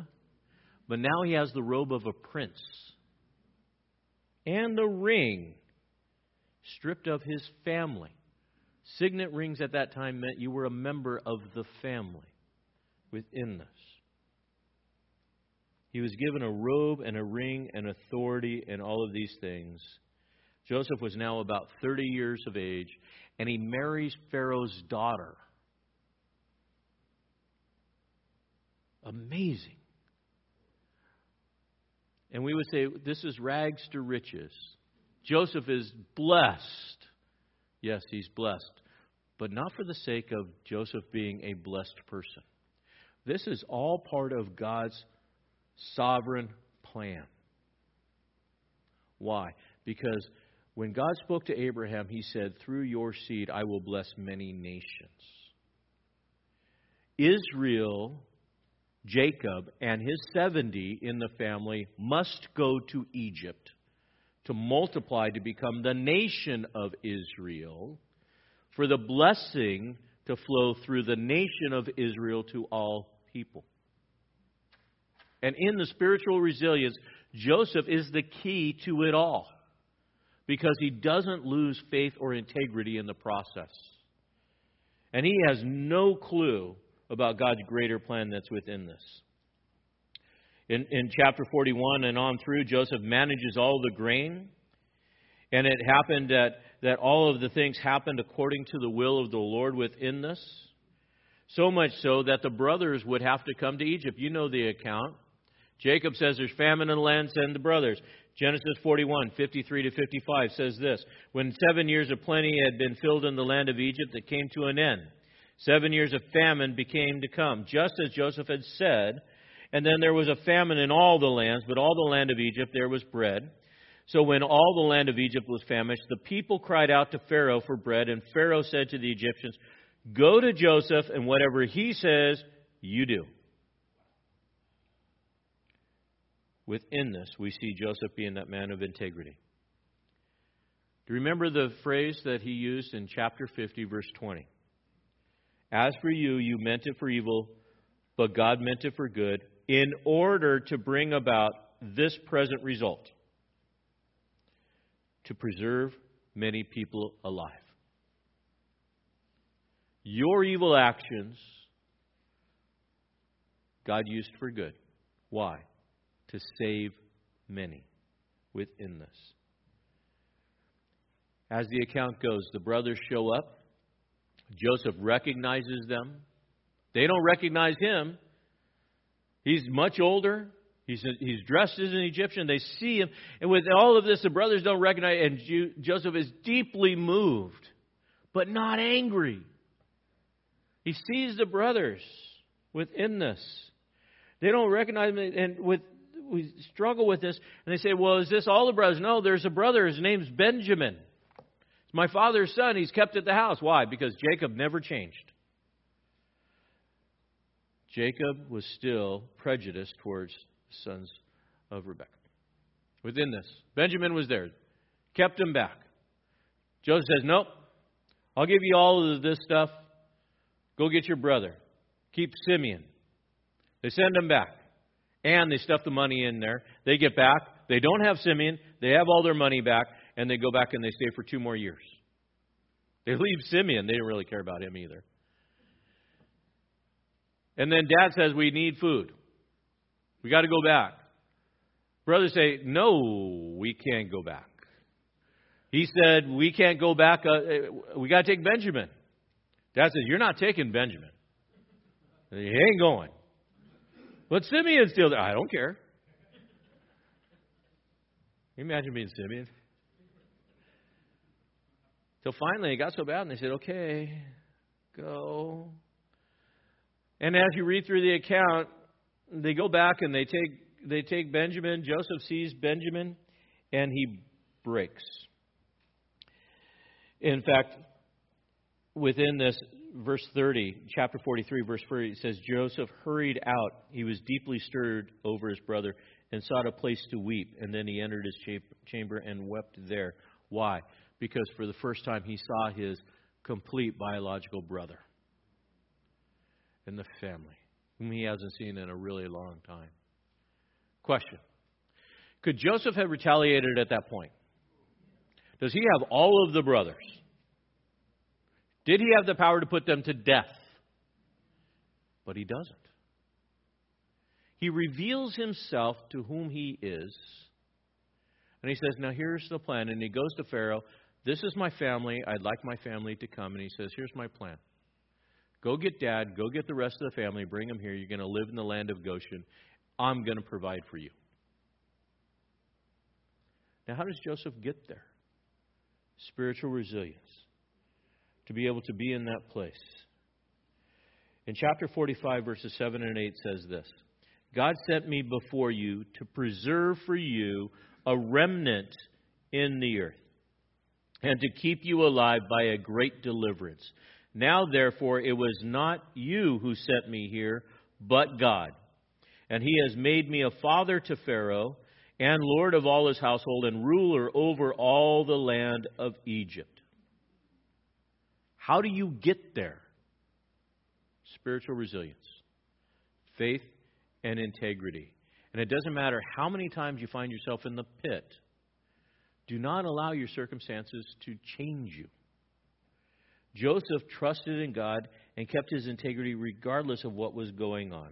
But now he has the robe of a prince. And the ring, stripped of his family. Signet rings at that time meant you were a member of the family within this. He was given a robe and a ring and authority and all of these things. Joseph was now about 30 years of age, and he marries Pharaoh's daughter. Amazing. And we would say, this is rags to riches. Joseph is blessed. Yes, he's blessed. But not for the sake of Joseph being a blessed person. This is all part of God's sovereign plan. Why? Because when God spoke to Abraham, he said, Through your seed I will bless many nations. Israel, Jacob, and his 70 in the family must go to Egypt to multiply to become the nation of Israel, for the blessing to flow through the nation of Israel to all people. And in the spiritual resilience, Joseph is the key to it all because he doesn't lose faith or integrity in the process. And he has no clue about God's greater plan that's within this. In, in chapter 41 and on through, Joseph manages all the grain. And it happened that, that all of the things happened according to the will of the Lord within this. So much so that the brothers would have to come to Egypt. You know the account. Jacob says there's famine in the land, send the brothers. Genesis 41, 53 to 55 says this When seven years of plenty had been filled in the land of Egypt, it came to an end. Seven years of famine became to come, just as Joseph had said. And then there was a famine in all the lands, but all the land of Egypt there was bread. So when all the land of Egypt was famished, the people cried out to Pharaoh for bread, and Pharaoh said to the Egyptians, Go to Joseph, and whatever he says, you do. Within this, we see Joseph being that man of integrity. Do you remember the phrase that he used in chapter 50, verse 20? As for you, you meant it for evil, but God meant it for good, in order to bring about this present result to preserve many people alive. Your evil actions, God used for good. Why? To save many within this. As the account goes, the brothers show up. Joseph recognizes them. They don't recognize him. He's much older. He's, he's dressed as an Egyptian. They see him. And with all of this, the brothers don't recognize, and Joseph is deeply moved, but not angry. He sees the brothers within this. They don't recognize him, and with we struggle with this, and they say, "Well, is this all the brothers?" No, there's a brother. His name's Benjamin. It's my father's son. He's kept at the house. Why? Because Jacob never changed. Jacob was still prejudiced towards the sons of Rebekah. Within this, Benjamin was there, kept him back. Joseph says, "Nope, I'll give you all of this stuff. Go get your brother. Keep Simeon. They send him back. And they stuff the money in there. They get back. They don't have Simeon. They have all their money back. And they go back and they stay for two more years. They leave Simeon. They didn't really care about him either. And then dad says, We need food. We got to go back. Brothers say, No, we can't go back. He said, We can't go back. Uh, we got to take Benjamin. Dad says, You're not taking Benjamin. He ain't going. But Simeon's still there. I don't care. Can you imagine being Simeon? Till finally it got so bad and they said, Okay, go. And as you read through the account, they go back and they take they take Benjamin. Joseph sees Benjamin and he breaks. In fact, within this, verse 30, chapter 43, verse 30, it says, Joseph hurried out. He was deeply stirred over his brother and sought a place to weep. And then he entered his chamber and wept there. Why? Because for the first time he saw his complete biological brother in the family, whom he hasn't seen in a really long time. Question Could Joseph have retaliated at that point? Does he have all of the brothers? Did he have the power to put them to death? But he doesn't. He reveals himself to whom he is. And he says, Now here's the plan. And he goes to Pharaoh. This is my family. I'd like my family to come. And he says, Here's my plan. Go get dad. Go get the rest of the family. Bring them here. You're going to live in the land of Goshen. I'm going to provide for you. Now, how does Joseph get there? Spiritual resilience to be able to be in that place. In chapter 45, verses 7 and 8 says this God sent me before you to preserve for you a remnant in the earth and to keep you alive by a great deliverance. Now, therefore, it was not you who sent me here, but God. And he has made me a father to Pharaoh and lord of all his household and ruler over all the land of Egypt. How do you get there? Spiritual resilience, faith, and integrity. And it doesn't matter how many times you find yourself in the pit, do not allow your circumstances to change you. Joseph trusted in God and kept his integrity regardless of what was going on.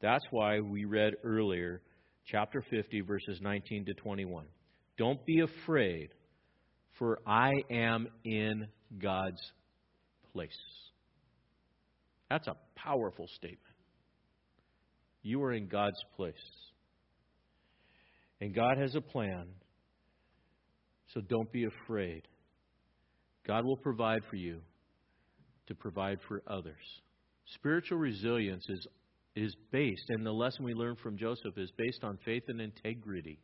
That's why we read earlier, chapter 50, verses 19 to 21. Don't be afraid, for I am in God's place. That's a powerful statement. You are in God's place. And God has a plan, so don't be afraid. God will provide for you to provide for others. Spiritual resilience is, is based, and the lesson we learned from Joseph is based on faith and integrity.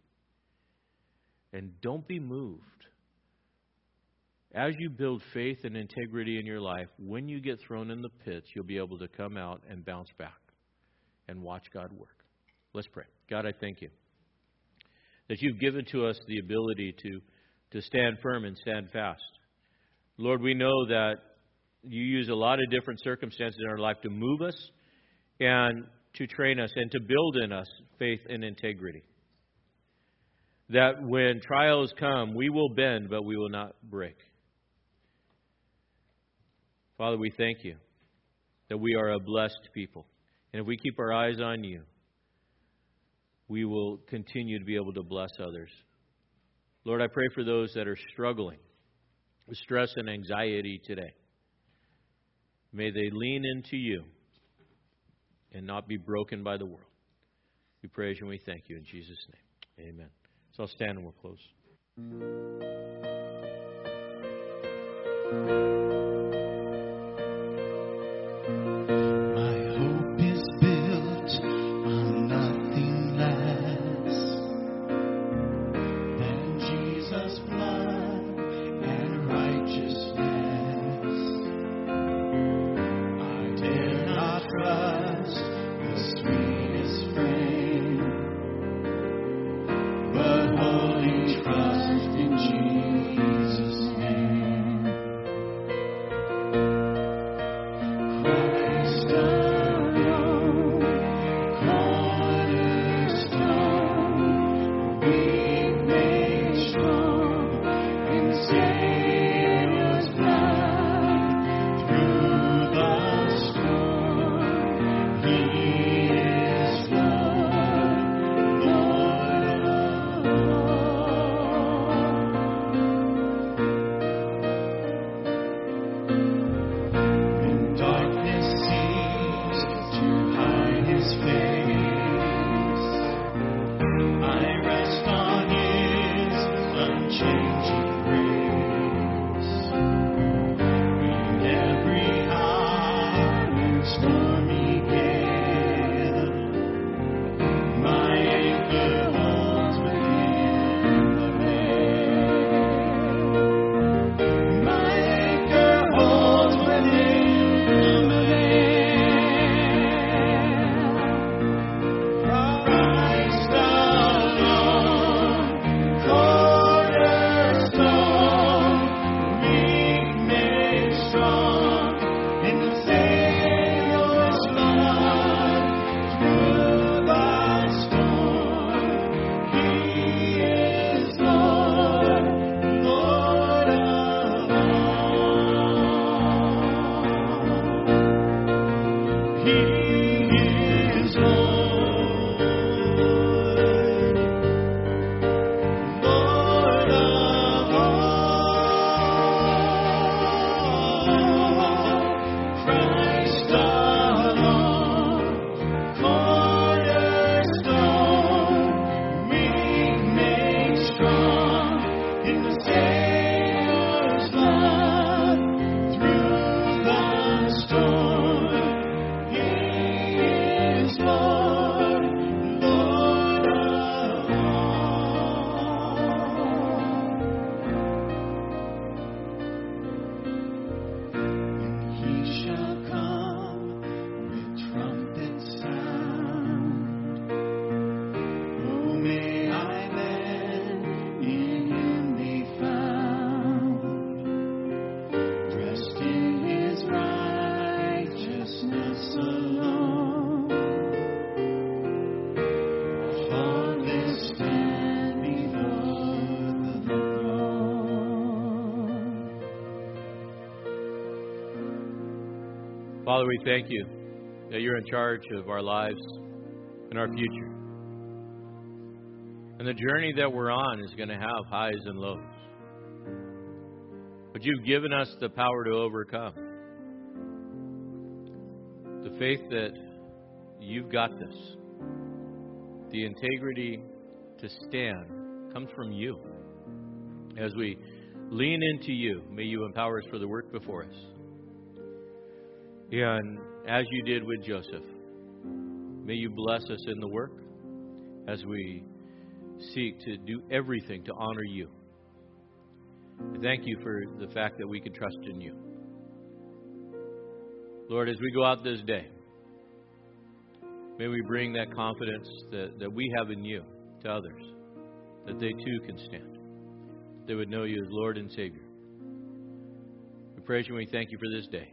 And don't be moved. As you build faith and integrity in your life, when you get thrown in the pits, you'll be able to come out and bounce back and watch God work. Let's pray. God, I thank you that you've given to us the ability to, to stand firm and stand fast. Lord, we know that you use a lot of different circumstances in our life to move us and to train us and to build in us faith and integrity. That when trials come, we will bend, but we will not break. Father, we thank you that we are a blessed people. And if we keep our eyes on you, we will continue to be able to bless others. Lord, I pray for those that are struggling with stress and anxiety today. May they lean into you and not be broken by the world. We praise you and we thank you in Jesus' name. Amen. So I'll stand and we'll close. Father, we thank you that you're in charge of our lives and our future. And the journey that we're on is going to have highs and lows. But you've given us the power to overcome. The faith that you've got this, the integrity to stand, comes from you. As we lean into you, may you empower us for the work before us. And as you did with Joseph, may you bless us in the work as we seek to do everything to honor you. Thank you for the fact that we can trust in you. Lord, as we go out this day, may we bring that confidence that, that we have in you to others, that they too can stand, they would know you as Lord and Savior. We praise you and we thank you for this day.